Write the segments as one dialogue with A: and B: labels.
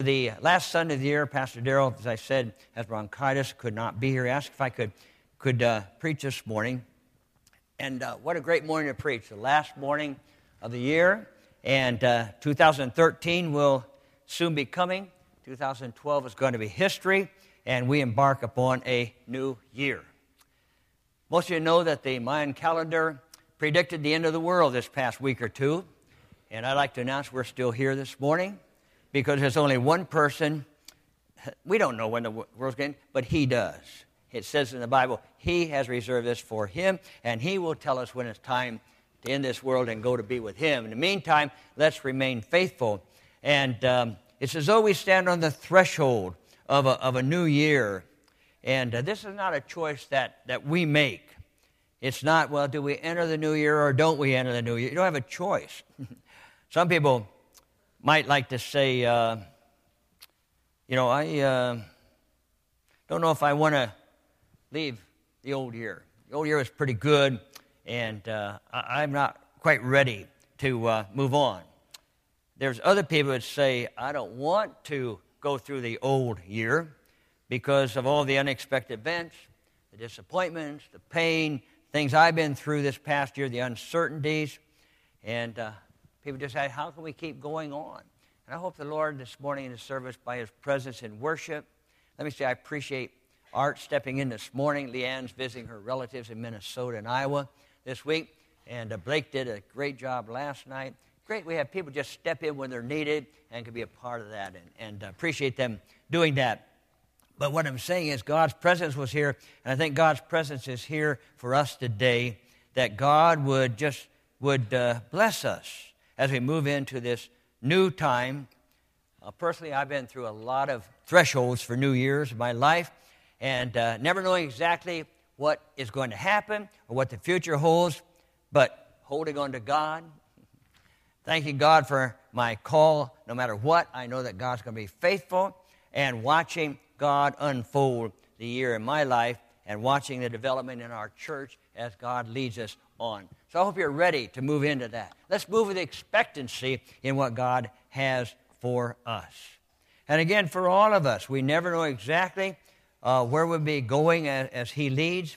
A: The last Sunday of the year, Pastor Darrell, as I said, has bronchitis, could not be here. He asked if I could, could uh, preach this morning. And uh, what a great morning to preach. The last morning of the year. And uh, 2013 will soon be coming. 2012 is going to be history. And we embark upon a new year. Most of you know that the Mayan calendar predicted the end of the world this past week or two. And I'd like to announce we're still here this morning because there's only one person. We don't know when the world's going, but He does. It says in the Bible, He has reserved this for Him, and He will tell us when it's time to end this world and go to be with Him. In the meantime, let's remain faithful. And um, it's as though we stand on the threshold of a, of a new year. And uh, this is not a choice that, that we make. It's not, well, do we enter the new year or don't we enter the new year? You don't have a choice. Some people might like to say, uh, you know, I uh, don't know if I want to leave the old year. The old year was pretty good, and uh, I- am not quite ready to uh, move on. There's other people that say, I don't want to go through the old year because of all the unexpected events, the disappointments, the pain, things I've been through this past year, the uncertainties, and uh, People just say, How can we keep going on? And I hope the Lord this morning in the service, by his presence in worship, let me say, I appreciate Art stepping in this morning. Leanne's visiting her relatives in Minnesota and Iowa this week. And uh, Blake did a great job last night. Great, we have people just step in when they're needed and can be a part of that. And, and uh, appreciate them doing that. But what I'm saying is, God's presence was here, and I think God's presence is here for us today. That God would just would uh, bless us as we move into this new time. Uh, personally, I've been through a lot of thresholds for New Year's in my life, and uh, never knowing exactly what is going to happen or what the future holds, but holding on to God, thanking God for my call. No matter what, I know that God's going to be faithful, and watching God unfold the year in my life and watching the development in our church as God leads us on. So I hope you're ready to move into that. Let's move with expectancy in what God has for us. And again, for all of us, we never know exactly uh, where we'll be going as, as He leads,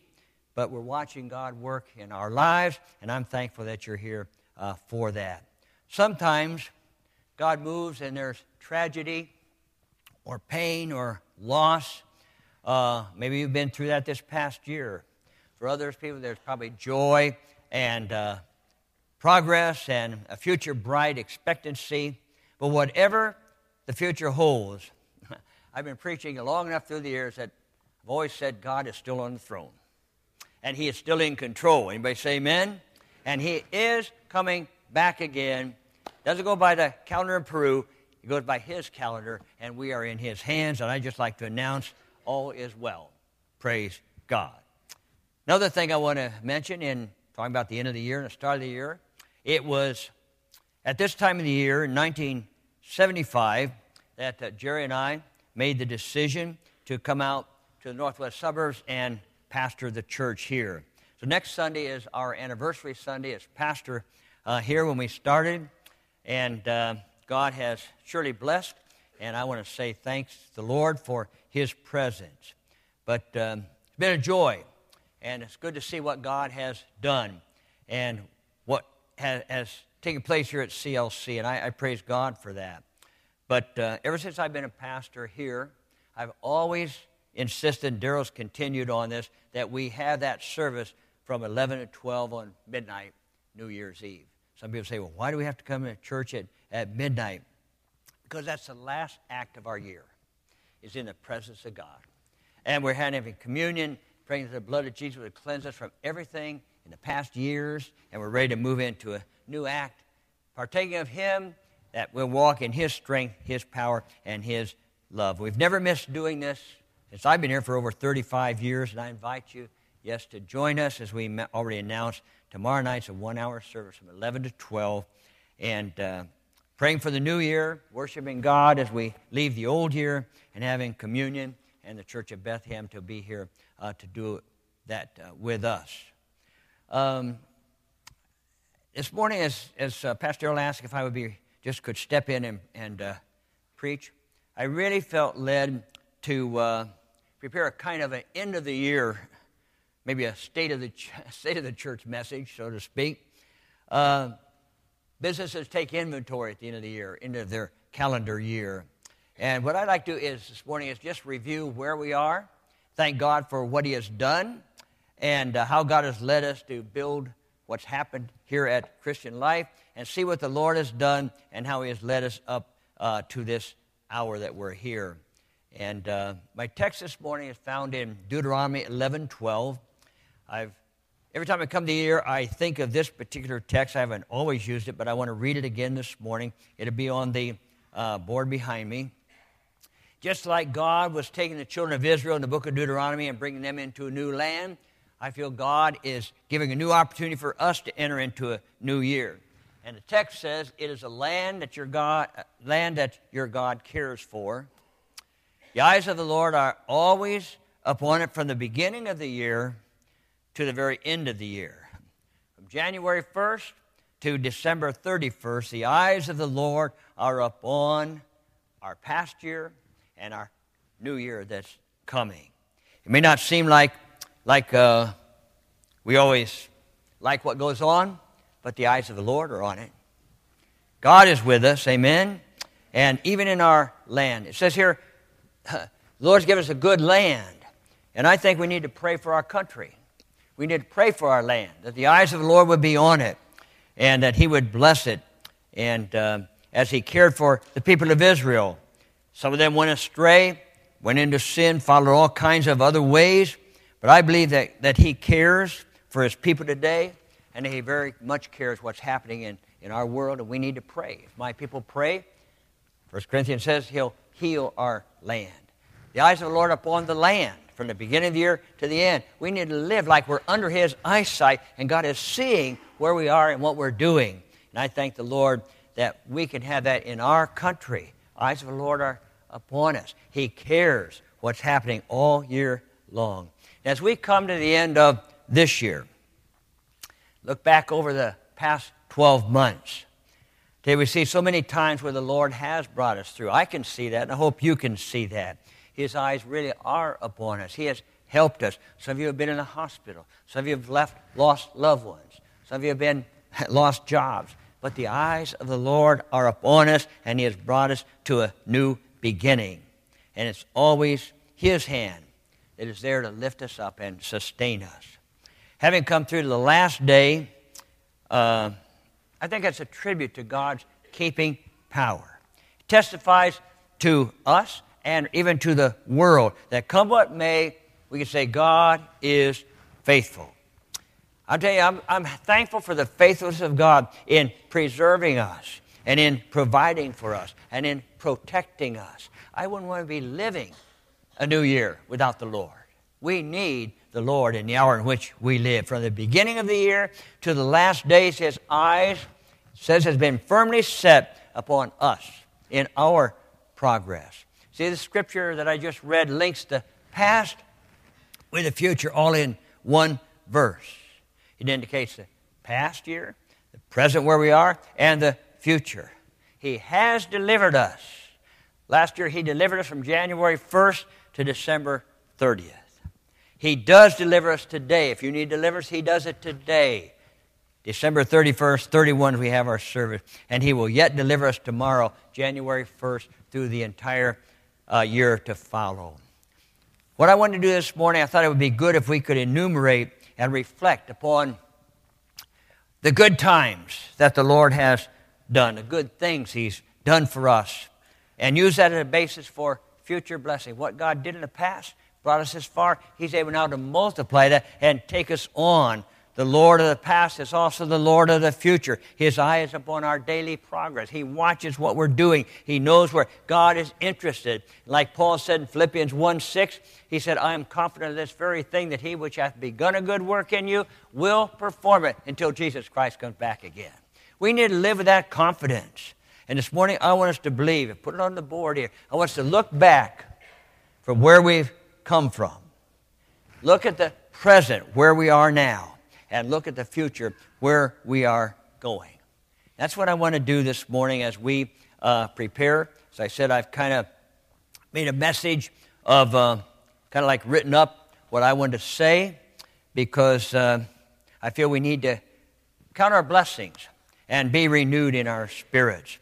A: but we're watching God work in our lives, and I'm thankful that you're here uh, for that. Sometimes God moves and there's tragedy or pain or loss. Uh, maybe you've been through that this past year. For others people, there's probably joy and uh, progress and a future bright expectancy. But whatever the future holds, I've been preaching long enough through the years that I've always said God is still on the throne. And He is still in control. Anybody say amen? And He is coming back again. Doesn't go by the calendar in Peru, it goes by His calendar, and we are in His hands. And I just like to announce all is well. Praise God. Another thing I want to mention in talking about the end of the year and the start of the year. It was at this time of the year, in 1975, that uh, Jerry and I made the decision to come out to the northwest suburbs and pastor the church here. So next Sunday is our anniversary Sunday as pastor uh, here when we started, and uh, God has surely blessed, and I want to say thanks to the Lord for His presence. But um, it's been a joy and it's good to see what God has done and what has, has taken place here at CLC, and I, I praise God for that. But uh, ever since I've been a pastor here, I've always insisted, Darrell's continued on this, that we have that service from 11 to 12 on midnight, New Year's Eve. Some people say, well, why do we have to come to church at, at midnight? Because that's the last act of our year, is in the presence of God. And we're having communion praying that the blood of Jesus would cleanse us from everything in the past years, and we're ready to move into a new act, partaking of Him that will walk in His strength, His power, and His love. We've never missed doing this since I've been here for over 35 years, and I invite you, yes, to join us as we already announced. Tomorrow night's a one hour service from 11 to 12, and uh, praying for the new year, worshiping God as we leave the old year, and having communion and the Church of Bethlehem to be here uh, to do that uh, with us. Um, this morning, as, as uh, Pastor Earl asked if I would be just could step in and, and uh, preach, I really felt led to uh, prepare a kind of an end of the year, maybe a state of the, ch- state of the church message, so to speak. Uh, businesses take inventory at the end of the year, end of their calendar year. And what I'd like to do is this morning is just review where we are, thank God for what He has done, and uh, how God has led us to build what's happened here at Christian Life, and see what the Lord has done and how He has led us up uh, to this hour that we're here. And uh, my text this morning is found in Deuteronomy 11 12. I've, every time I come to here, I think of this particular text. I haven't always used it, but I want to read it again this morning. It'll be on the uh, board behind me. Just like God was taking the children of Israel in the book of Deuteronomy and bringing them into a new land, I feel God is giving a new opportunity for us to enter into a new year. And the text says, "It is a land that your God, uh, land that your God cares for. The eyes of the Lord are always upon it from the beginning of the year to the very end of the year. From January 1st to December 31st, the eyes of the Lord are upon our past year and our new year that's coming. It may not seem like like uh, we always like what goes on, but the eyes of the Lord are on it. God is with us, amen. And even in our land, it says here, the Lord's given us a good land. And I think we need to pray for our country. We need to pray for our land, that the eyes of the Lord would be on it, and that He would bless it. And uh, as He cared for the people of Israel, some of them went astray, went into sin, followed all kinds of other ways. But I believe that, that He cares for His people today and He very much cares what's happening in, in our world, and we need to pray. If my people pray, 1 Corinthians says He'll heal our land. The eyes of the Lord upon the land from the beginning of the year to the end. We need to live like we're under His eyesight, and God is seeing where we are and what we're doing. And I thank the Lord that we can have that in our country. Eyes of the Lord are upon us. He cares what's happening all year long. As we come to the end of this year, look back over the past 12 months. Okay, we see so many times where the Lord has brought us through. I can see that, and I hope you can see that. His eyes really are upon us. He has helped us. Some of you have been in the hospital. Some of you have left, lost loved ones. Some of you have been lost jobs. But the eyes of the Lord are upon us, and He has brought us to a new beginning. And it's always His hand that is there to lift us up and sustain us having come through to the last day, uh, I think it's a tribute to God's keeping power. It testifies to us and even to the world that come what may, we can say God is faithful. I'll tell you, I'm, I'm thankful for the faithfulness of God in preserving us and in providing for us and in protecting us. I wouldn't want to be living a new year without the Lord. We need the Lord in the hour in which we live. From the beginning of the year to the last days, his eyes, says, has been firmly set upon us in our progress. See, the scripture that I just read links the past with the future all in one verse. It indicates the past year, the present where we are, and the future. He has delivered us. Last year, He delivered us from January 1st to December 30th. He does deliver us today. If you need deliverance, He does it today. December 31st, 31, we have our service. And He will yet deliver us tomorrow, January 1st, through the entire uh, year to follow. What I wanted to do this morning, I thought it would be good if we could enumerate and reflect upon the good times that the Lord has done, the good things He's done for us, and use that as a basis for future blessing. What God did in the past, brought us this far. He's able now to multiply that and take us on. The Lord of the past is also the Lord of the future. His eye is upon our daily progress. He watches what we're doing. He knows where God is interested. Like Paul said in Philippians 1 6, he said, I am confident of this very thing that he which hath begun a good work in you will perform it until Jesus Christ comes back again. We need to live with that confidence. And this morning, I want us to believe, put it on the board here. I want us to look back from where we've come from. Look at the present, where we are now, and look at the future, where we are going. That's what I want to do this morning as we uh, prepare. As I said, I've kind of made a message of uh, kind of like written up what I wanted to say because uh, I feel we need to count our blessings and be renewed in our spirits.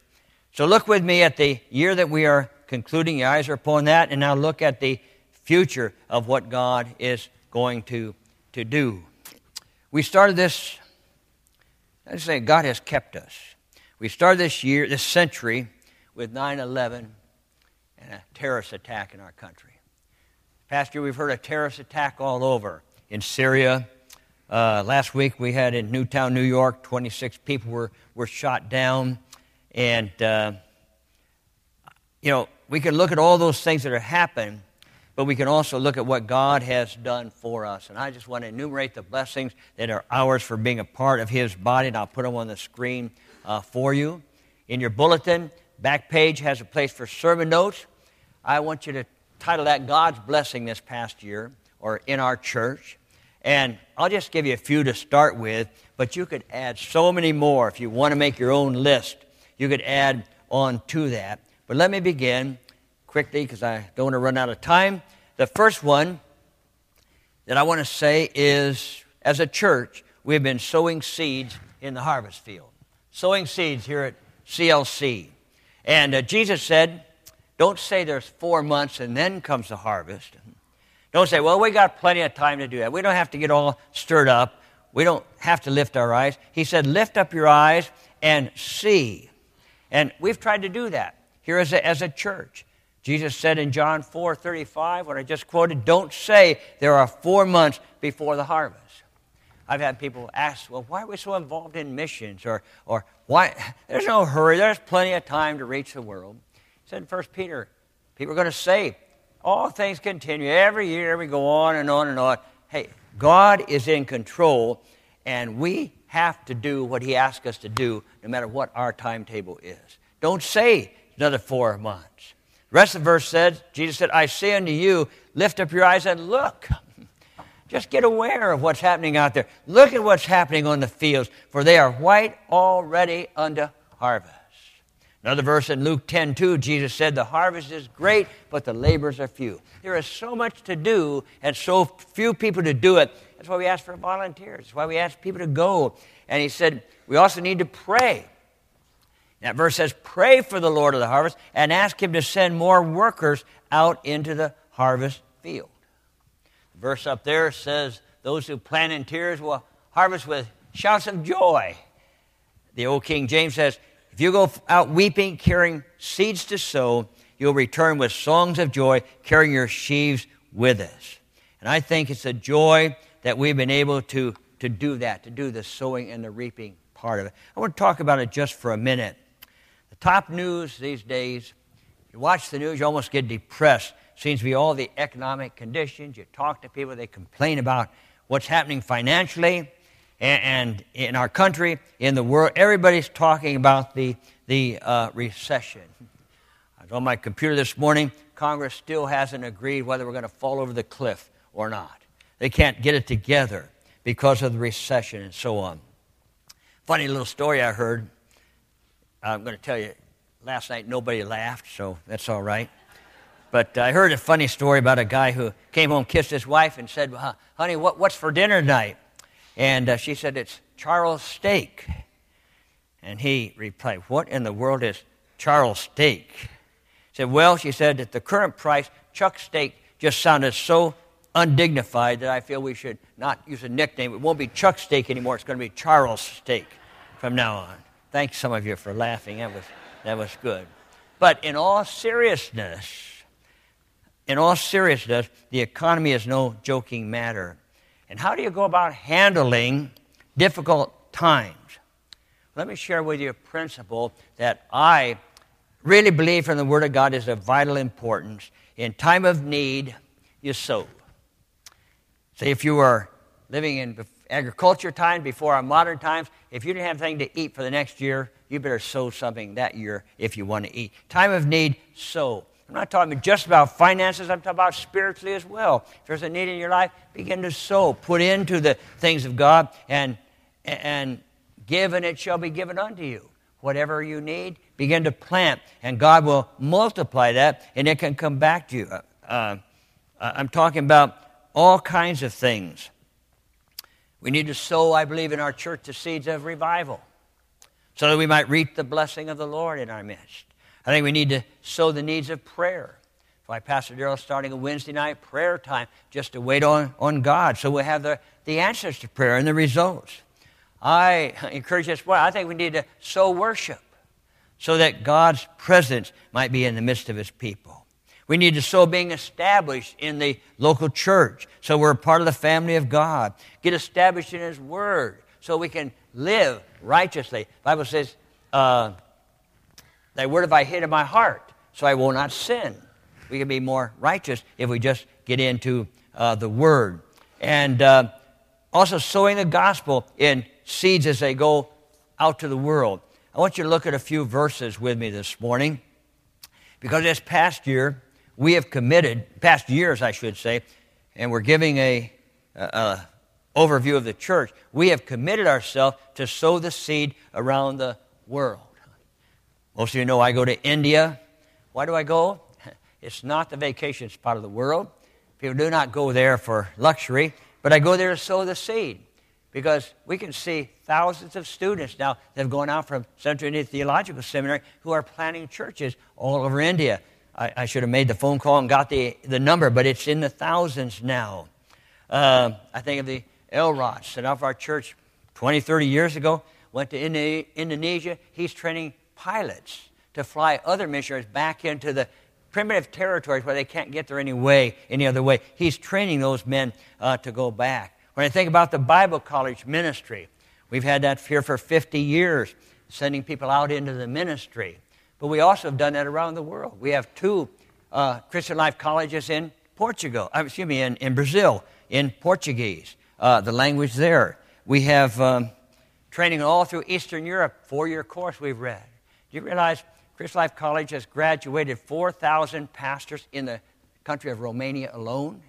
A: So look with me at the year that we are concluding. Your eyes are upon that, and now look at the future of what God is going to, to do. We started this, I say God has kept us. We started this year, this century, with 9 11 and a terrorist attack in our country. Pastor, we've heard a terrorist attack all over in Syria. Uh, last week we had in Newtown, New York, 26 people were, were shot down. And, uh, you know, we can look at all those things that are happening, but we can also look at what God has done for us. And I just want to enumerate the blessings that are ours for being a part of His body, and I'll put them on the screen uh, for you. In your bulletin, back page has a place for sermon notes. I want you to title that God's Blessing this past year or in our church. And I'll just give you a few to start with, but you could add so many more if you want to make your own list. You could add on to that. But let me begin quickly because I don't want to run out of time. The first one that I want to say is as a church, we've been sowing seeds in the harvest field, sowing seeds here at CLC. And uh, Jesus said, don't say there's four months and then comes the harvest. Don't say, well, we got plenty of time to do that. We don't have to get all stirred up. We don't have to lift our eyes. He said, lift up your eyes and see. And we've tried to do that here as a, as a church. Jesus said in John 4 35, what I just quoted, don't say there are four months before the harvest. I've had people ask, well, why are we so involved in missions? Or, or why? There's no hurry. There's plenty of time to reach the world. He said in 1 Peter, people are going to say, all things continue. Every year we go on and on and on. Hey, God is in control, and we have to do what He asks us to do, no matter what our timetable is. Don't say another four months. The rest of the verse says, Jesus said, I say unto you, lift up your eyes and look. Just get aware of what's happening out there. Look at what's happening on the fields, for they are white already unto harvest. Another verse in Luke 10 2, Jesus said, The harvest is great, but the laborers are few. There is so much to do and so few people to do it. That's why we ask for volunteers. That's why we ask people to go. And he said, We also need to pray. That verse says, Pray for the Lord of the harvest and ask him to send more workers out into the harvest field. The verse up there says, Those who plant in tears will harvest with shouts of joy. The old King James says, if you go out weeping, carrying seeds to sow, you'll return with songs of joy, carrying your sheaves with us. And I think it's a joy that we've been able to, to do that, to do the sowing and the reaping part of it. I want to talk about it just for a minute. The top news these days, you watch the news, you almost get depressed. Seems to be all the economic conditions. You talk to people, they complain about what's happening financially and, in our country, in the world, everybody's talking about the, the uh, recession. I was on my computer this morning. Congress still hasn't agreed whether we're going to fall over the cliff or not. They can't get it together because of the recession and so on. Funny little story I heard. I'm going to tell you, last night nobody laughed, so that's all right. But I heard a funny story about a guy who came home, kissed his wife, and said, Honey, what, what's for dinner tonight? And uh, she said, It's Charles steak. And he replied, What in the world is Charles steak? Said, Well, she said, at the current price, Chuck steak just sounded so undignified that I feel we should not use a nickname. It won't be Chuck steak anymore. It's going to be Charles steak from now on. Thanks, some of you, for laughing. That was, that was good. But in all seriousness, in all seriousness, the economy is no joking matter. And how do you go about handling difficult times? Let me share with you a principle that I really believe from the Word of God is of vital importance. In time of need, you sow. Say if you were living in agriculture time before our modern times, if you didn't have anything to eat for the next year, you better sow something that year if you want to eat. Time of need, sow. I'm not talking just about finances, I'm talking about spiritually as well. If there's a need in your life, begin to sow. Put into the things of God and, and give, and it shall be given unto you. Whatever you need, begin to plant, and God will multiply that, and it can come back to you. Uh, uh I'm talking about all kinds of things. We need to sow, I believe, in our church the seeds of revival so that we might reap the blessing of the Lord in our midst. I think we need to sow the needs of prayer. Why Pastor Darrell starting a Wednesday night prayer time just to wait on, on God so we have the, the answers to prayer and the results. I encourage us, well, I think we need to sow worship so that God's presence might be in the midst of his people. We need to sow being established in the local church so we're part of the family of God. Get established in his word so we can live righteously. The Bible says, uh, Thy word have I hid in my heart, so I will not sin. We can be more righteous if we just get into uh, the word. And uh, also sowing the gospel in seeds as they go out to the world. I want you to look at a few verses with me this morning because this past year we have committed, past years I should say, and we're giving a, a, a overview of the church. We have committed ourselves to sow the seed around the world. Most of you know I go to India. Why do I go? It's not the vacation spot of the world. People do not go there for luxury, but I go there to sow the seed because we can see thousands of students now that have gone out from Central India Theological Seminary who are planting churches all over India. I, I should have made the phone call and got the, the number, but it's in the thousands now. Uh, I think of the Elrod, set off our church 20, 30 years ago, went to Indonesia. He's training pilots to fly other missionaries back into the primitive territories where they can't get there any way, any other way. He's training those men uh, to go back. When I think about the Bible college ministry, we've had that here for 50 years, sending people out into the ministry. But we also have done that around the world. We have two uh, Christian life colleges in Portugal, uh, excuse me, in, in Brazil, in Portuguese, uh, the language there. We have um, training all through Eastern Europe, four year course we've read. Do you realize Christian Life College has graduated 4,000 pastors in the country of Romania alone?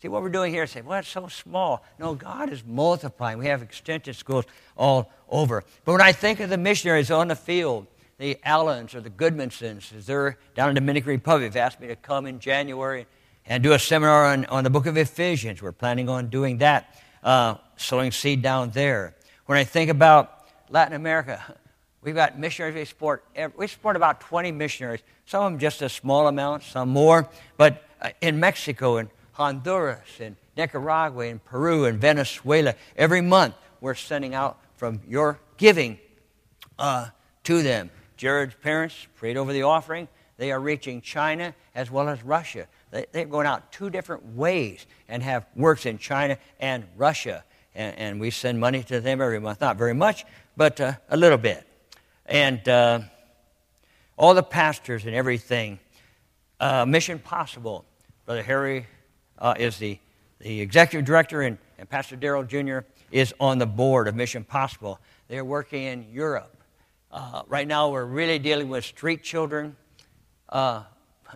A: See, what we're doing here is say, well, it's so small. No, God is multiplying. We have extension schools all over. But when I think of the missionaries on the field, the Allens or the Goodmansons, they're down in the Dominican Republic, they've asked me to come in January and do a seminar on, on the book of Ephesians. We're planning on doing that, uh, sowing seed down there. When I think about Latin America, we've got missionaries we support. We support about 20 missionaries, some of them just a small amount, some more. But uh, in Mexico and Honduras and Nicaragua and Peru and Venezuela. Every month we're sending out from your giving uh, to them. Jared's parents prayed over the offering. They are reaching China as well as Russia. They, they're going out two different ways and have works in China and Russia. And, and we send money to them every month. Not very much, but uh, a little bit. And uh, all the pastors and everything, uh, Mission Possible, Brother Harry uh, is the, the executive director, and, and Pastor Darrell Jr. is on the board of Mission Possible. They're working in Europe. Uh, right now, we're really dealing with street children uh,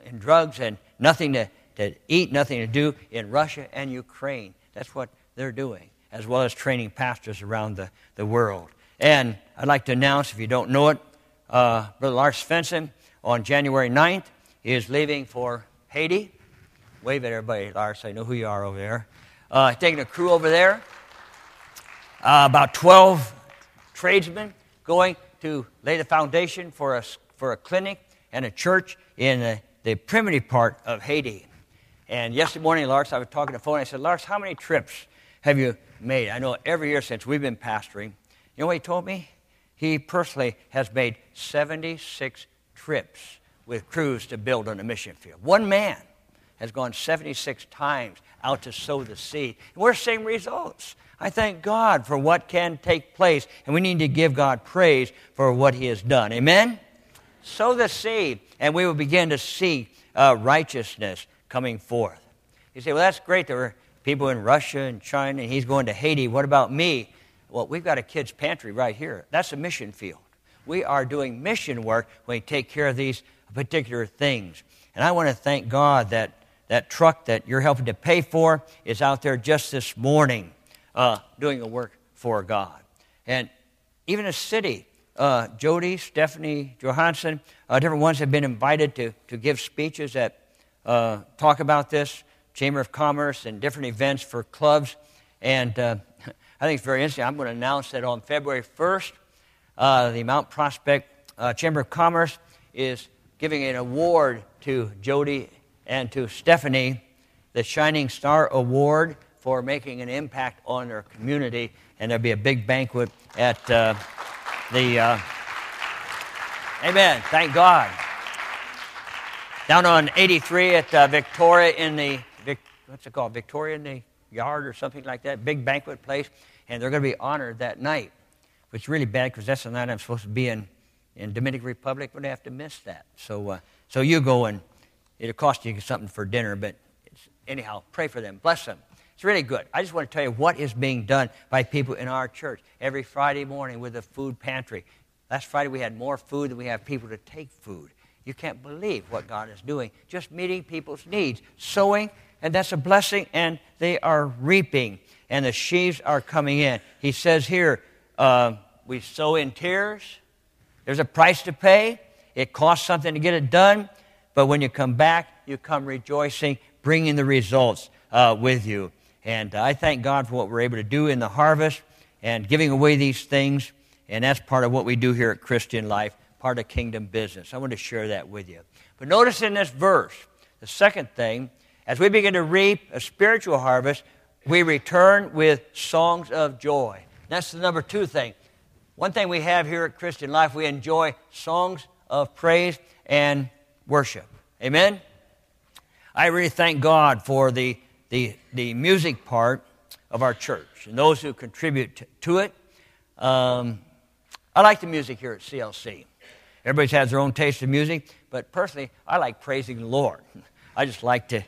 A: and drugs and nothing to, to eat, nothing to do in Russia and Ukraine. That's what they're doing, as well as training pastors around the, the world. And I'd like to announce, if you don't know it, uh, Brother Lars Svensson on January 9th is leaving for Haiti. Wave at everybody, Lars. I know who you are over there. Uh, taking a crew over there. Uh, about 12 tradesmen going to lay the foundation for a, for a clinic and a church in the, the primitive part of Haiti. And yesterday morning, Lars, I was talking to the phone. I said, Lars, how many trips have you made? I know every year since we've been pastoring. You know what he told me? He personally has made 76 trips with crews to build on a mission field. One man has gone 76 times out to sow the seed. We're seeing results. I thank God for what can take place, and we need to give God praise for what He has done. Amen? Sow the seed, and we will begin to see uh, righteousness coming forth. You say, well, that's great. There are people in Russia and China, and he's going to Haiti. What about me? Well, we've got a kids' pantry right here. That's a mission field. We are doing mission work when we take care of these particular things. And I want to thank God that that truck that you're helping to pay for is out there just this morning uh, doing the work for God. And even a city uh, Jody, Stephanie Johansson, uh, different ones have been invited to, to give speeches that uh, talk about this, Chamber of Commerce and different events for clubs. And uh, I think it's very interesting. I'm going to announce that on February 1st, uh, the Mount Prospect uh, Chamber of Commerce is giving an award to Jody and to Stephanie, the Shining Star Award for making an impact on their community. And there'll be a big banquet at uh, the. Uh, amen. Thank God. Down on 83 at uh, Victoria in the. Vic, what's it called? Victoria in the yard or something like that. Big banquet place. And they're going to be honored that night, which is really bad because that's the night I'm supposed to be in, in Dominican Republic. but I have to miss that. So, uh, so you go and it'll cost you something for dinner, but anyhow, pray for them. Bless them. It's really good. I just want to tell you what is being done by people in our church every Friday morning with the food pantry. Last Friday we had more food than we have people to take food. You can't believe what God is doing. Just meeting people's needs, sowing, and that's a blessing, and they are reaping and the sheaves are coming in. He says here, uh, we sow in tears. There's a price to pay. It costs something to get it done, but when you come back, you come rejoicing, bringing the results uh, with you. And I thank God for what we're able to do in the harvest and giving away these things. And that's part of what we do here at Christian Life, part of kingdom business. I want to share that with you. But notice in this verse, the second thing, as we begin to reap a spiritual harvest, we return with songs of joy. That's the number two thing. One thing we have here at Christian Life, we enjoy songs of praise and worship. Amen? I really thank God for the, the, the music part of our church and those who contribute to it. Um, I like the music here at CLC. Everybody's has their own taste of music, but personally, I like praising the Lord. I just like to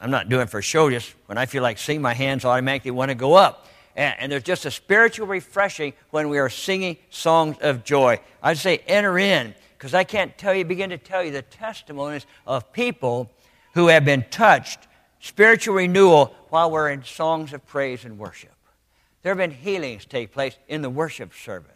A: I'm not doing for show, just when I feel like singing, my hands automatically want to go up. And, and there's just a spiritual refreshing when we are singing songs of joy. I say enter in, because I can't tell you, begin to tell you the testimonies of people who have been touched, spiritual renewal, while we're in songs of praise and worship. There have been healings take place in the worship service.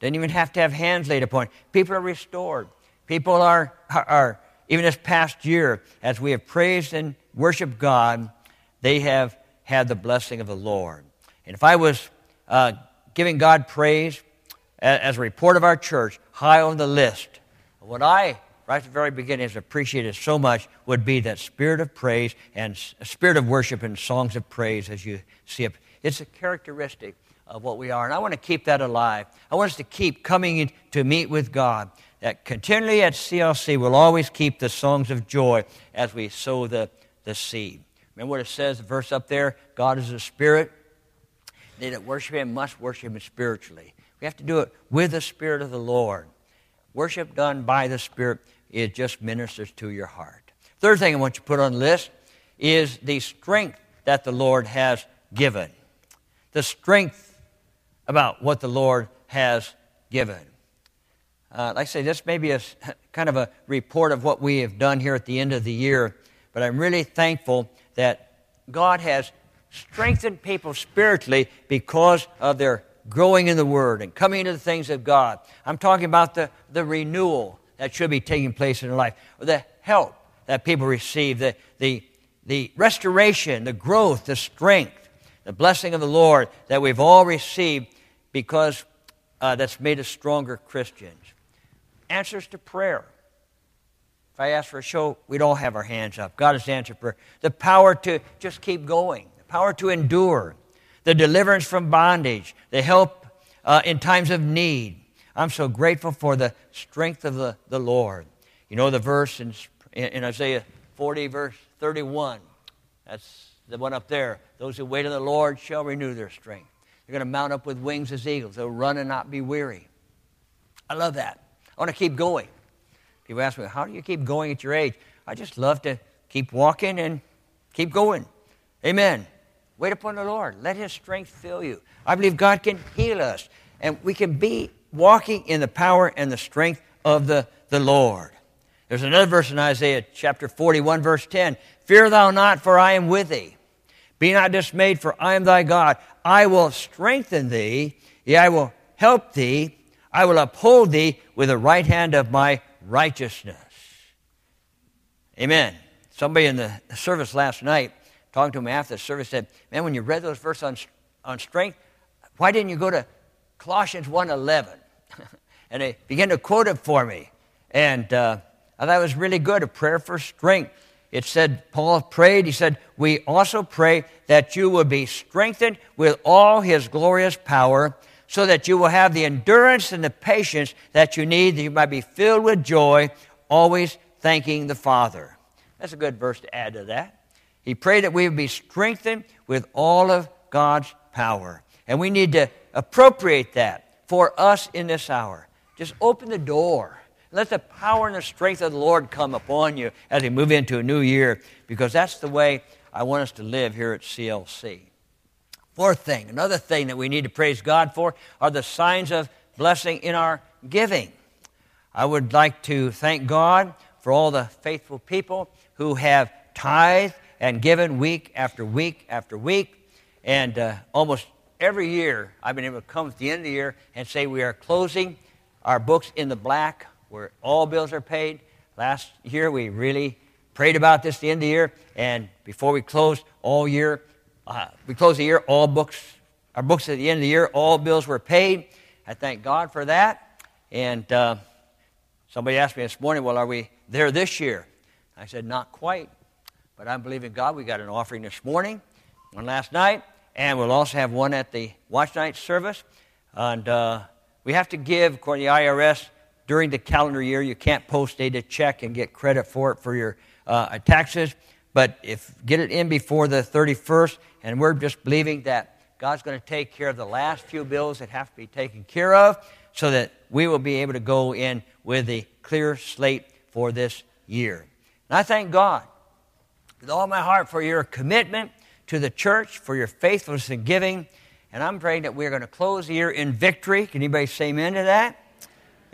A: Didn't even have to have hands laid upon. People are restored. People are, are, are even this past year, as we have praised and worshiped God, they have had the blessing of the Lord. And if I was uh, giving God praise as a report of our church, high on the list, what I, right at the very beginning, has appreciated so much would be that spirit of praise and spirit of worship and songs of praise as you see it. It's a characteristic of what we are. And I want to keep that alive. I want us to keep coming in to meet with God that continually at CLC will always keep the songs of joy as we sow the, the seed. Remember what it says, the verse up there? God is a spirit. They that worship him must worship him spiritually. We have to do it with the Spirit of the Lord. Worship done by the Spirit, it just ministers to your heart. Third thing I want you to put on the list is the strength that the Lord has given. The strength about what the Lord has given. Uh, like I say, this may be a kind of a report of what we have done here at the end of the year, but I'm really thankful that God has strengthened people spiritually because of their growing in the Word and coming into the things of God. I'm talking about the, the renewal that should be taking place in their life, the help that people receive, the, the, the restoration, the growth, the strength, the blessing of the Lord that we've all received because uh, that's made us stronger Christians answers to prayer. If I ask for a show, we'd all have our hands up. God has answered prayer. The power to just keep going, the power to endure, the deliverance from bondage, the help uh, in times of need. I'm so grateful for the strength of the, the Lord. You know the verse in, in Isaiah 40, verse 31. That's the one up there. Those who wait on the Lord shall renew their strength. They're going to mount up with wings as eagles. They'll run and not be weary. I love that. I want to keep going. People ask me, how do you keep going at your age? I just love to keep walking and keep going. Amen. Wait upon the Lord. Let His strength fill you. I believe God can heal us, and we can be walking in the power and the strength of the, the Lord. There's another verse in Isaiah chapter 41, verse 10 Fear thou not, for I am with thee. Be not dismayed, for I am thy God. I will strengthen thee, yea, I will help thee. I will uphold thee with the right hand of my righteousness. Amen. Somebody in the service last night, talking to me after the service, said, Man, when you read those verses on, on strength, why didn't you go to Colossians 1.11? and they began to quote it for me. And uh, I thought it was really good, a prayer for strength. It said, Paul prayed, he said, We also pray that you will be strengthened with all his glorious power, so that you will have the endurance and the patience that you need, that you might be filled with joy, always thanking the Father. That's a good verse to add to that. He prayed that we would be strengthened with all of God's power. And we need to appropriate that for us in this hour. Just open the door. Let the power and the strength of the Lord come upon you as we move into a new year, because that's the way I want us to live here at CLC. Fourth thing, another thing that we need to praise God for are the signs of blessing in our giving. I would like to thank God for all the faithful people who have tithed and given week after week after week. And uh, almost every year, I've been able to come at the end of the year and say we are closing our books in the black where all bills are paid. Last year, we really prayed about this at the end of the year. And before we closed all year, uh, we closed the year, all books, our books at the end of the year, all bills were paid. I thank God for that. And uh, somebody asked me this morning, well, are we there this year? I said, not quite. But I'm believing God. We got an offering this morning, one last night, and we'll also have one at the watch night service. And uh, we have to give, according to the IRS, during the calendar year. You can't post date a check and get credit for it for your uh, taxes. But if get it in before the 31st, and we're just believing that God's going to take care of the last few bills that have to be taken care of, so that we will be able to go in with a clear slate for this year. And I thank God with all my heart for your commitment to the church, for your faithfulness in giving. And I'm praying that we're going to close the year in victory. Can anybody say amen to that?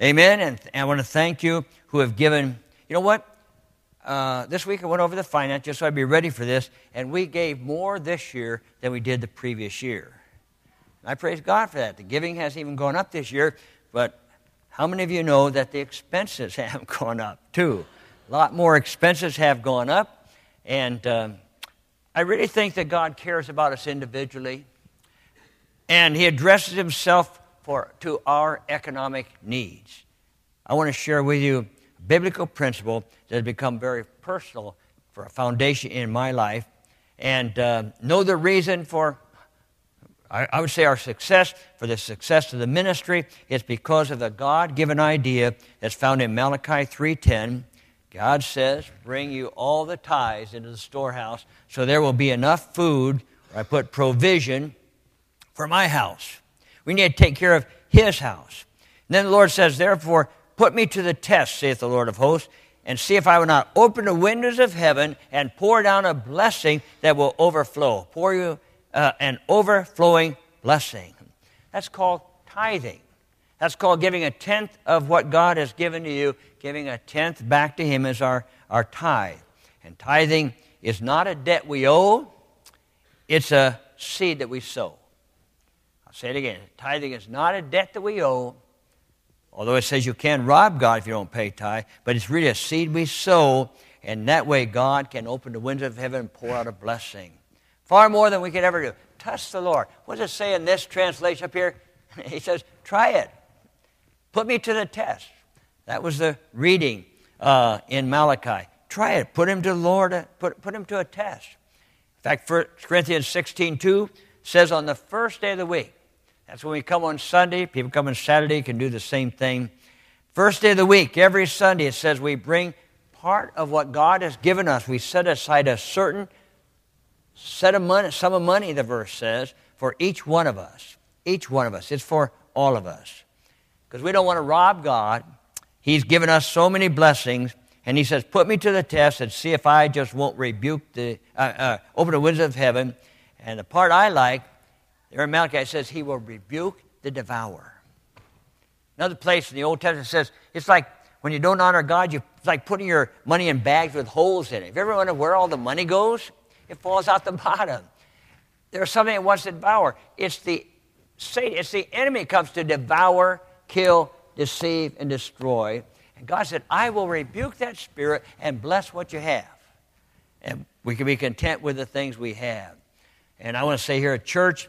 A: Amen. And, I want to thank you who have given. You know what? Uh, this week I went over the finance just so I'd be ready for this, and we gave more this year than we did the previous year. I praise God for that. The giving hasn't even gone up this year, but how many of you know that the expenses have gone up too? A lot more expenses have gone up. And um, I really think that God cares about us individually. And He addresses Himself for, to our economic needs. I want to share with you biblical principle that has become very personal for a foundation in my life. And uh, know the reason for I, would say our success, for the success of the ministry, is because of the God-given idea that's found in Malachi 3.10 God says, bring you all the tithes into the storehouse so there will be enough food, I put provision, for my house. We need to take care of his house. And then the Lord says, therefore, put me to the test, saith the Lord of hosts, and see if I will not open the windows of heaven and pour down a blessing that will overflow. Pour you uh, an overflowing blessing. That's called tithing. That's called giving a tenth of what God has given to you, giving a tenth back to Him as our, our tithe. And tithing is not a debt we owe, it's a seed that we sow. I'll say it again. Tithing is not a debt that we owe, although it says you can rob God if you don't pay tithe, but it's really a seed we sow, and that way God can open the windows of heaven and pour out a blessing. Far more than we could ever do. Trust the Lord. What does it say in this translation up here? He says, try it. Put me to the test. That was the reading uh, in Malachi. Try it. Put him to the Lord. Uh, put, put him to a test. In fact, 1 Corinthians 16 2 says on the first day of the week, that's when we come on Sunday. People come on Saturday can do the same thing. First day of the week, every Sunday, it says we bring part of what God has given us. We set aside a certain set of money, sum of money, the verse says, for each one of us. Each one of us. It's for all of us because we don't want to rob God. He's given us so many blessings, and He says, Put me to the test and see if I just won't rebuke the, uh, uh, open the windows of heaven. And the part I like, there in Malachi says, He will rebuke the devourer. Another place in the Old Testament says, It's like when you don't honor God, you, it's like putting your money in bags with holes in it. If you ever wonder where all the money goes? It falls out the bottom. There's something that wants to devour. It's the Satan, it's the enemy comes to devour kill, deceive, and destroy. And God said, I will rebuke that spirit and bless what you have. And we can be content with the things we have. And I want to say here at church,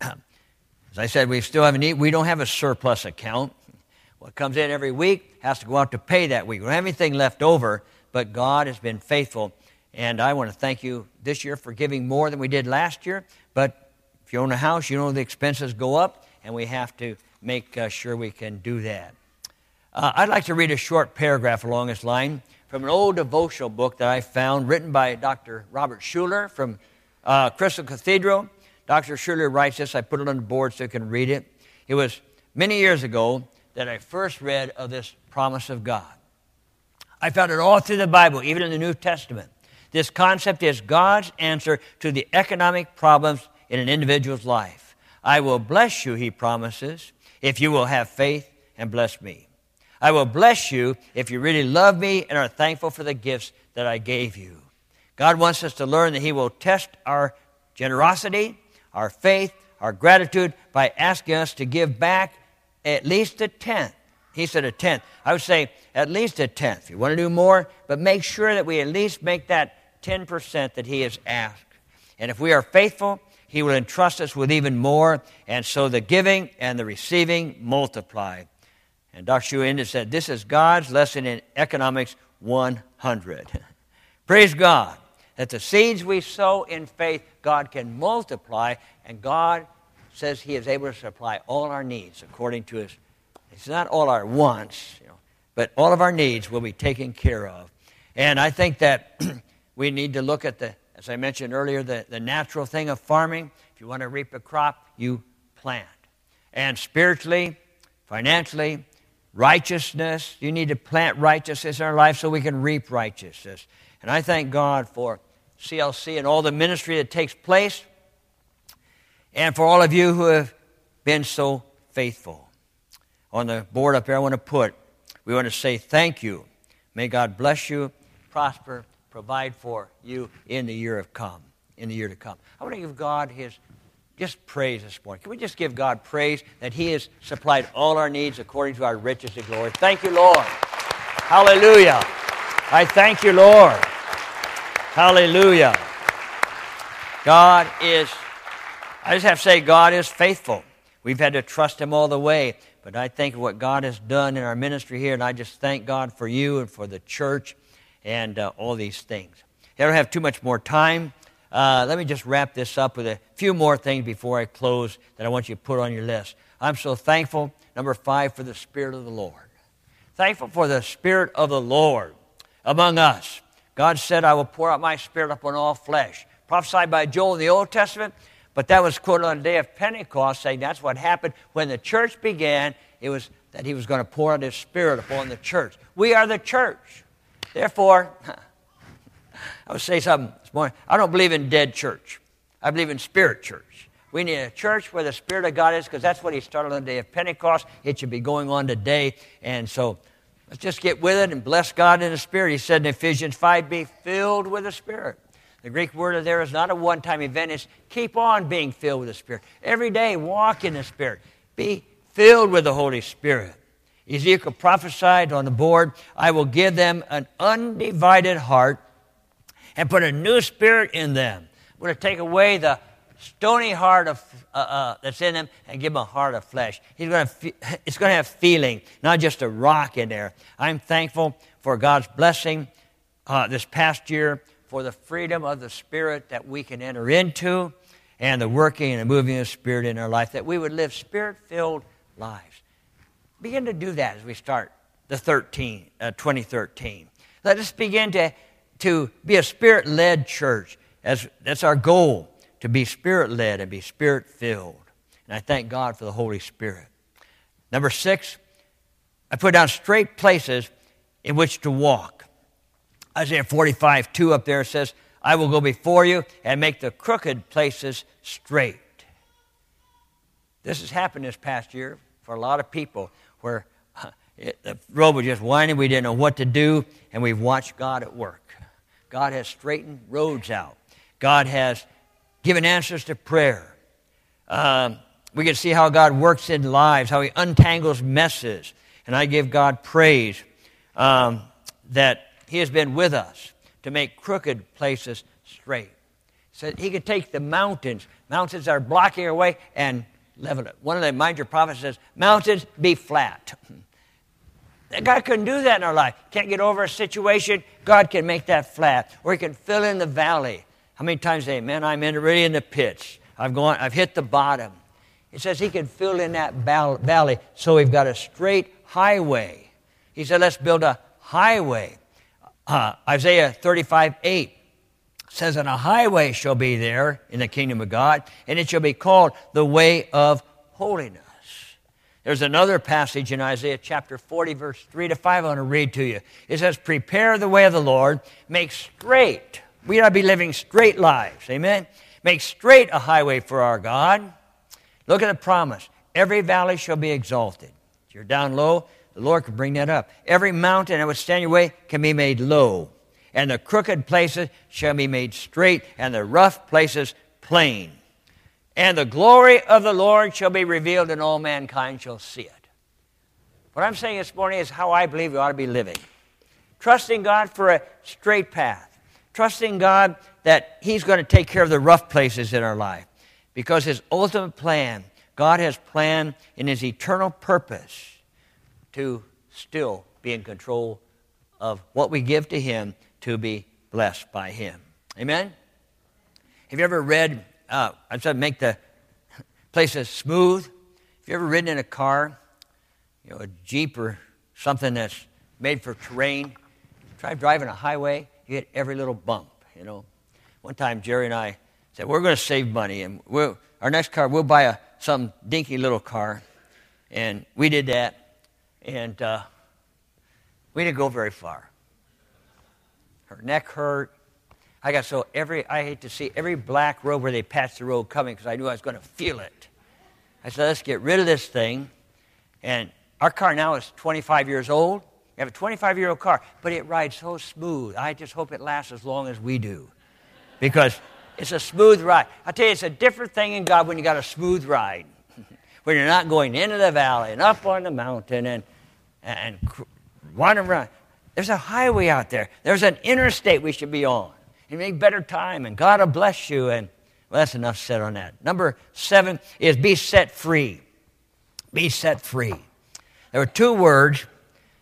A: as I said, we still have a need. We don't have a surplus account. What comes in every week has to go out to pay that week. We don't have anything left over, but God has been faithful. And I want to thank you this year for giving more than we did last year. But if you own a house, you know the expenses go up, and we have to make uh, sure we can do that. Uh, I'd like to read a short paragraph along this line from an old devotional book that I found, written by Dr. Robert Schuller from uh, Crystal Cathedral. Dr. Schuller writes this. I put it on the board so you can read it. It was many years ago that I first read of this promise of God. I found it all through the Bible, even in the New Testament. This concept is God's answer to the economic problems in an individual's life. I will bless you, he promises, if you will have faith and bless me. I will bless you if you really love me and are thankful for the gifts that I gave you. God wants us to learn that he will test our generosity, our faith, our gratitude by asking us to give back at least a tenth. He said a tenth. I would say at least a tenth. You want to do more, but make sure that we at least make that 10% that He has asked. And if we are faithful, He will entrust us with even more. And so the giving and the receiving multiply. And Dr. Schuller said, This is God's lesson in economics 100. Praise God that the seeds we sow in faith, God can multiply, and God says He is able to supply all our needs according to His. It's not all our wants, you know, but all of our needs will be taken care of. And I think that we need to look at the, as I mentioned earlier, the, the natural thing of farming. If you want to reap a crop, you plant. And spiritually, financially, righteousness, you need to plant righteousness in our life so we can reap righteousness. And I thank God for CLC and all the ministry that takes place and for all of you who have been so faithful. On the board up there, I want to put, we want to say thank you. May God bless you, prosper, provide for you in the year of come, in the year to come. I want to give God his just praise this morning. Can we just give God praise that He has supplied all our needs according to our riches and glory? Thank you, Lord. Hallelujah. I thank you, Lord. Hallelujah. God is I just have to say, God is faithful. We've had to trust Him all the way. But I think what God has done in our ministry here, and I just thank God for you and for the church and uh, all these things. I don't have too much more time. Uh, let me just wrap this up with a few more things before I close that I want you to put on your list. I'm so thankful, number five, for the Spirit of the Lord. Thankful for the Spirit of the Lord among us. God said, I will pour out my Spirit upon all flesh. Prophesied by Joel in the Old Testament, but that was quoted on the day of Pentecost, saying that's what happened when the church began. It was that he was going to pour out his spirit upon the church. We are the church. Therefore, I would say something this morning. I don't believe in dead church. I believe in spirit church. We need a church where the Spirit of God is, because that's what He started on the day of Pentecost. It should be going on today. And so let's just get with it and bless God in the Spirit. He said in Ephesians 5 be filled with the Spirit. The Greek word there is not a one time event, it's keep on being filled with the Spirit. Every day, walk in the Spirit. Be filled with the Holy Spirit. Ezekiel prophesied on the board, I will give them an undivided heart and put a new spirit in them. I'm going to take away the stony heart of, uh, uh, that's in them and give them a heart of flesh. He's going to, it's going to have feeling, not just a rock in there. I'm thankful for God's blessing uh, this past year for the freedom of the Spirit that we can enter into and the working and the moving of the Spirit in our life, that we would live spirit filled lives. Begin to do that as we start the 13, uh, 2013. Let us begin to, to be a spirit led church. As, that's our goal, to be spirit led and be spirit filled. And I thank God for the Holy Spirit. Number six, I put down straight places in which to walk. Isaiah 45, 2 up there says, I will go before you and make the crooked places straight. This has happened this past year for a lot of people where it, the road was just winding, we didn't know what to do, and we've watched God at work. God has straightened roads out. God has given answers to prayer. Um, we can see how God works in lives, how He untangles messes. And I give God praise um, that He has been with us to make crooked places straight. So He could take the mountains, mountains that are blocking our way, and level it. One of the major prophets says, Mountains be flat. God couldn't do that in our life. Can't get over a situation, God can make that flat. Or He can fill in the valley. How many times say, Man, I'm in, really in the pits. I've gone, I've hit the bottom. It says He can fill in that valley so we've got a straight highway. He said, Let's build a highway. Uh, Isaiah 35 8 says that a highway shall be there in the kingdom of God, and it shall be called the way of holiness. There's another passage in Isaiah chapter 40, verse 3 to 5, I want to read to you. It says, Prepare the way of the Lord, make straight. We ought to be living straight lives. Amen? Make straight a highway for our God. Look at the promise. Every valley shall be exalted. If you're down low, the Lord can bring that up. Every mountain that would stand your way can be made low. And the crooked places shall be made straight, and the rough places plain and the glory of the Lord shall be revealed, and all mankind shall see it. What I'm saying this morning is how I believe we ought to be living. Trusting God for a straight path. Trusting God that He's going to take care of the rough places in our life. Because His ultimate plan, God has planned in His eternal purpose to still be in control of what we give to Him to be blessed by Him. Amen? Have you ever read uh, I to make the places smooth. If you ever ridden in a car, you know, a Jeep or something that's made for terrain, try driving a highway, you every little bump, you know. One time, Jerry and I said, we're going to save money, and we'll, our next car, we'll buy a, some dinky little car. And we did that, and uh, we didn't go very far. Her neck hurt. I got so every, I hate to see every black road where they patched the road coming because I knew I was going to feel it. I said, let's get rid of this thing. And our car now is 25 years old. Have a 25 year old car, but it rides so smooth. I just hope it lasts as long as we do because it's a smooth ride. I tell you, it's a different thing in God when you got a smooth ride, when you're not going into the valley and up on the mountain and, and wandering around. There's a highway out there, there's an interstate we should be on and make better time, and God will bless you. And well, that's enough said on that. Number seven is be set free. Be set free. There were two words,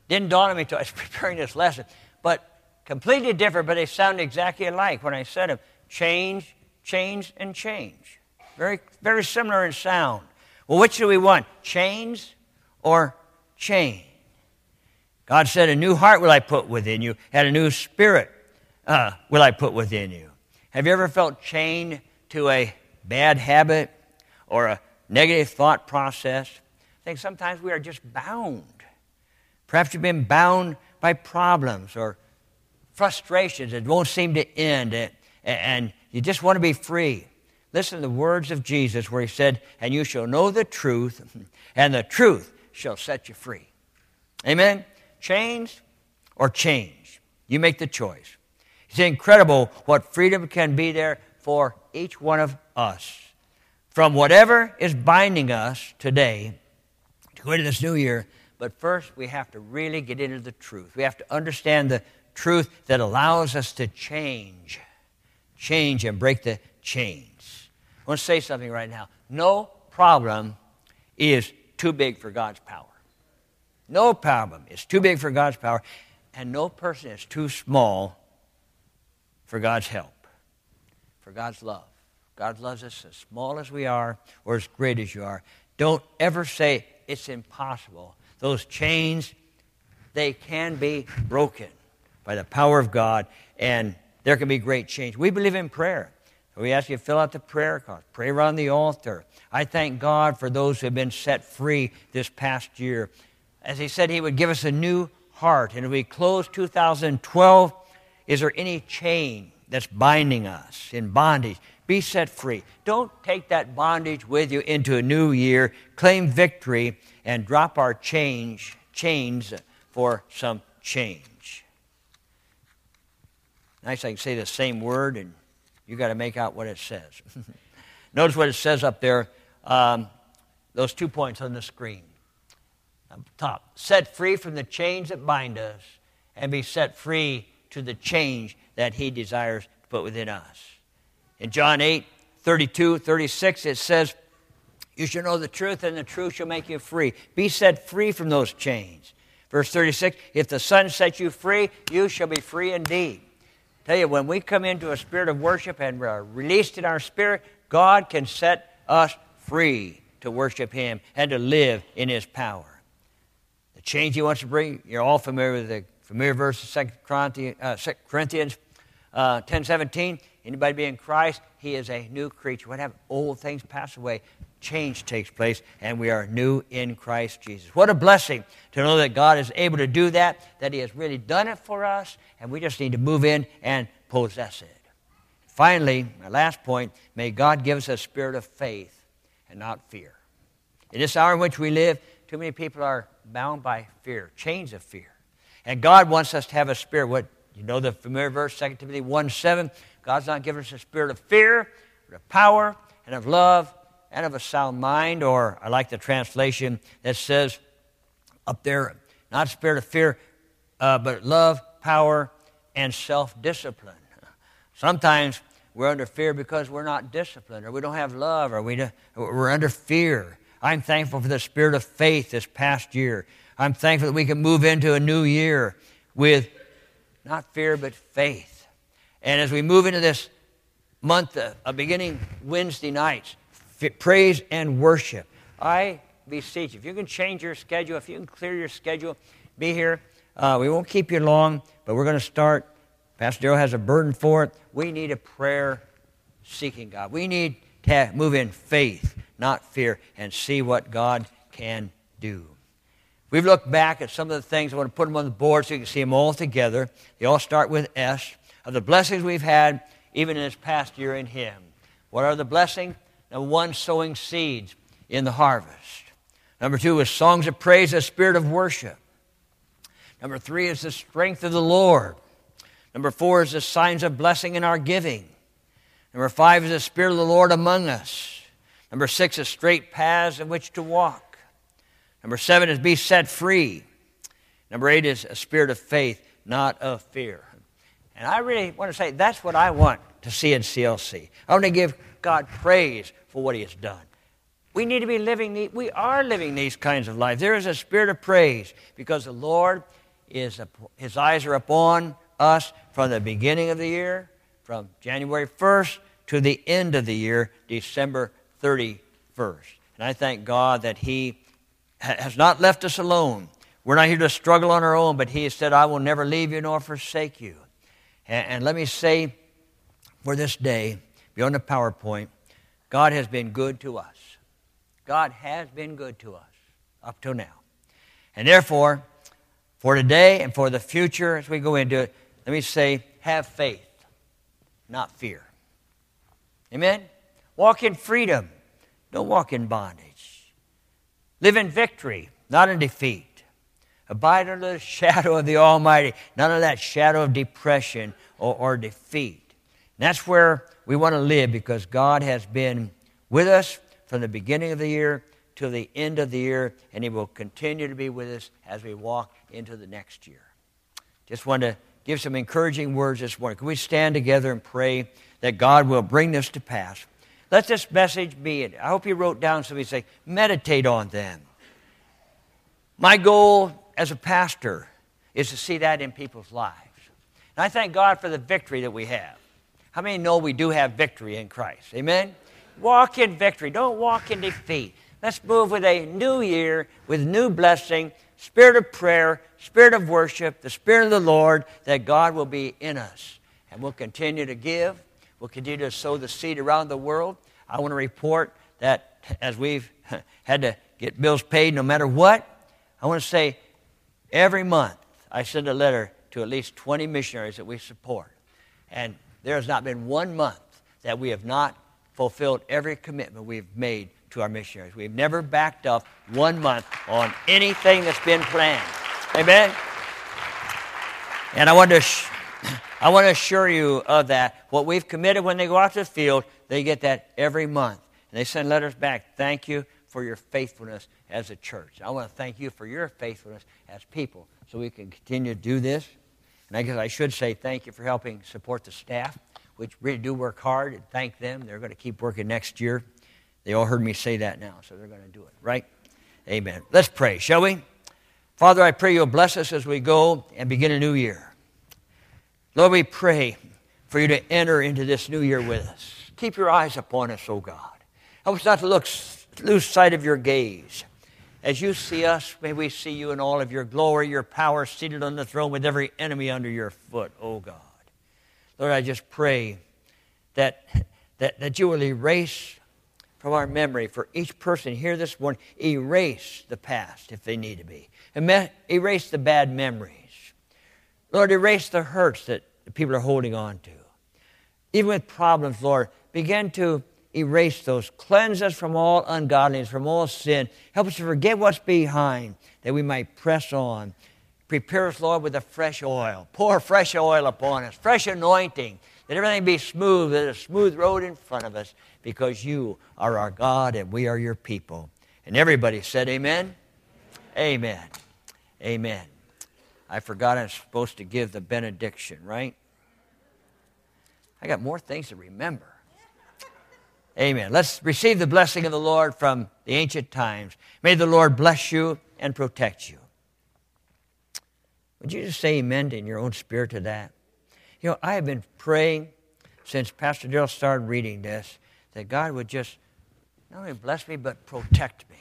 A: didn't dawn on me until I was preparing this lesson, but completely different, but they sound exactly alike when I said them. Change, change, and change. Very, very similar in sound. Well, which do we want? Change or change? God said, A new heart will I put within you, and a new spirit uh, will I put within you. Have you ever felt chained to a bad habit or a negative thought process? I think sometimes we are just bound. Perhaps you've been bound by problems or frustrations that won't seem to end, eh, eh, and you just want to be free. Listen to the words of Jesus where he said, And you shall know the truth, and the truth shall set you free. Amen? Change or change. You make the choice. It's incredible what freedom can be there for each one of us. From whatever is binding us today to go into this new year, but first we have to really get into the truth. We have to understand the truth that allows us to change, change and break the chains. I want to say something right now. No problem is too big for God's power. No problem is too big for God's power, and no person is too small for God's help, for God's love. God loves us as small as we are or as great as you are. Don't ever say it's impossible. Those chains, they can be broken by the power of God, and there can be great change. We believe in prayer. we ask you to fill out the prayer card, pray around the altar. I thank God for those who have been set free this past year. As He said, He would give us a new heart. And we close 2012, is there any chain that's binding us in bondage? Be set free. Don't take that bondage with you into a new year. Claim victory and drop our change, chains for some change. Nice, I can say the same word, and you got to make out what it says. Notice what it says up there. Um, those two points on the screen. Up top. Set free from the chains that bind us and be set free to the change that He desires to put within us. In John 8, 32, 36, it says, You shall know the truth, and the truth shall make you free. Be set free from those chains. Verse 36 If the Son sets you free, you shall be free indeed. Tell you, when we come into a spirit of worship and are released in our spirit, God can set us free to worship Him and to live in His power. The change He wants to bring, you're all familiar with the familiar verse of 2 Corinthians, uh, 2 Corinthians uh, 10 17. Anybody be in Christ, he is a new creature. What have old things pass away? Change takes place, and we are new in Christ Jesus. What a blessing to know that God is able to do that, that He has really done it for us, and we just need to move in and possess it. Finally, my last point may God give us a spirit of faith and not fear. In this hour in which we live, too many people are bound by fear, chains of fear. And God wants us to have a spirit. What you know the familiar verse, 2 Timothy 1 7. God's not given us a spirit of fear, but of power and of love and of a sound mind. Or I like the translation that says up there, not spirit of fear, uh, but love, power, and self discipline. Sometimes we're under fear because we're not disciplined, or we don't have love, or we we're under fear. I'm thankful for the spirit of faith this past year. I'm thankful that we can move into a new year with not fear, but faith. And as we move into this month of uh, beginning Wednesday nights, praise and worship, I beseech you, if you can change your schedule, if you can clear your schedule, be here. Uh, we won't keep you long, but we're going to start. Pastor Darrell has a burden for it. We need a prayer seeking God. We need to move in faith, not fear, and see what God can do. We've looked back at some of the things. I want to put them on the board so you can see them all together. They all start with S of the blessings we've had even in this past year in Him. What are the blessings? Number one, sowing seeds in the harvest. Number two is songs of praise, a spirit of worship. Number three is the strength of the Lord. Number four is the signs of blessing in our giving. Number five is the Spirit of the Lord among us. Number six is straight paths in which to walk. Number seven is be set free. Number eight is a spirit of faith, not of fear. And I really want to say that's what I want to see in CLC. I want to give God praise for what He has done. We need to be living, we are living these kinds of lives. There is a spirit of praise because the Lord is, His eyes are upon us from the beginning of the year, from January 1st to the end of the year, December 31st. And I thank God that He has not left us alone. We're not here to struggle on our own, but He has said, I will never leave you nor forsake you. And, and let me say for this day, beyond the PowerPoint, God has been good to us. God has been good to us up till now. And therefore, for today and for the future, as we go into it, let me say, have faith, not fear. Amen? Walk in freedom. Don't walk in bondage. Live in victory, not in defeat. Abide under the shadow of the Almighty, none of that shadow of depression or, or defeat. And that's where we want to live because God has been with us from the beginning of the year to the end of the year, and He will continue to be with us as we walk into the next year. Just want to give some encouraging words this morning. Can we stand together and pray that God will bring this to pass? Let this message be it. I hope you wrote down something say, meditate on them. My goal as a pastor is to see that in people's lives. And I thank God for the victory that we have. How many know we do have victory in Christ? Amen? Walk in victory. Don't walk in defeat. Let's move with a new year, with new blessing, spirit of prayer, spirit of worship, the spirit of the Lord, that God will be in us. And we'll continue to give We'll continue to sow the seed around the world. I want to report that as we've had to get bills paid no matter what, I want to say every month I send a letter to at least 20 missionaries that we support. And there has not been one month that we have not fulfilled every commitment we've made to our missionaries. We've never backed up one month on anything that's been planned. Amen? And I want to. Sh- I want to assure you of that. What we've committed when they go out to the field, they get that every month. And they send letters back. Thank you for your faithfulness as a church. I want to thank you for your faithfulness as people so we can continue to do this. And I guess I should say thank you for helping support the staff, which really do work hard, and thank them. They're going to keep working next year. They all heard me say that now, so they're going to do it, right? Amen. Let's pray, shall we? Father, I pray you'll bless us as we go and begin a new year. Lord, we pray for you to enter into this new year with us. Keep your eyes upon us, O oh God. Help us not to look, lose sight of your gaze. As you see us, may we see you in all of your glory, your power, seated on the throne with every enemy under your foot, oh God. Lord, I just pray that, that, that you will erase from our memory for each person here this morning, erase the past if they need to be, erase the bad memories. Lord, erase the hurts that people are holding on to. Even with problems, Lord, begin to erase those. Cleanse us from all ungodliness, from all sin. Help us to forget what's behind, that we might press on. Prepare us, Lord, with a fresh oil. Pour fresh oil upon us, fresh anointing, that everything be smooth, that a smooth road in front of us, because you are our God and we are your people. And everybody said, Amen. Amen. Amen. I forgot I'm supposed to give the benediction, right? I got more things to remember. Amen. Let's receive the blessing of the Lord from the ancient times. May the Lord bless you and protect you. Would you just say amen in your own spirit to that? You know, I have been praying since Pastor Darrell started reading this that God would just not only bless me, but protect me.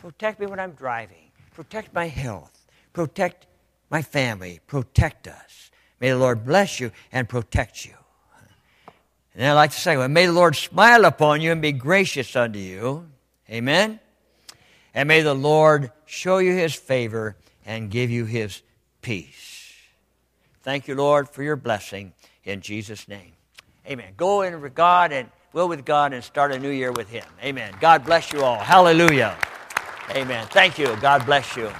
A: Protect me when I'm driving, protect my health, protect my family, protect us. May the Lord bless you and protect you. And I like to say, may the Lord smile upon you and be gracious unto you. Amen. And may the Lord show you his favor and give you his peace. Thank you, Lord, for your blessing in Jesus' name. Amen. Go in with God and will with God and start a new year with him. Amen. God bless you all. Hallelujah. Amen. Thank you. God bless you.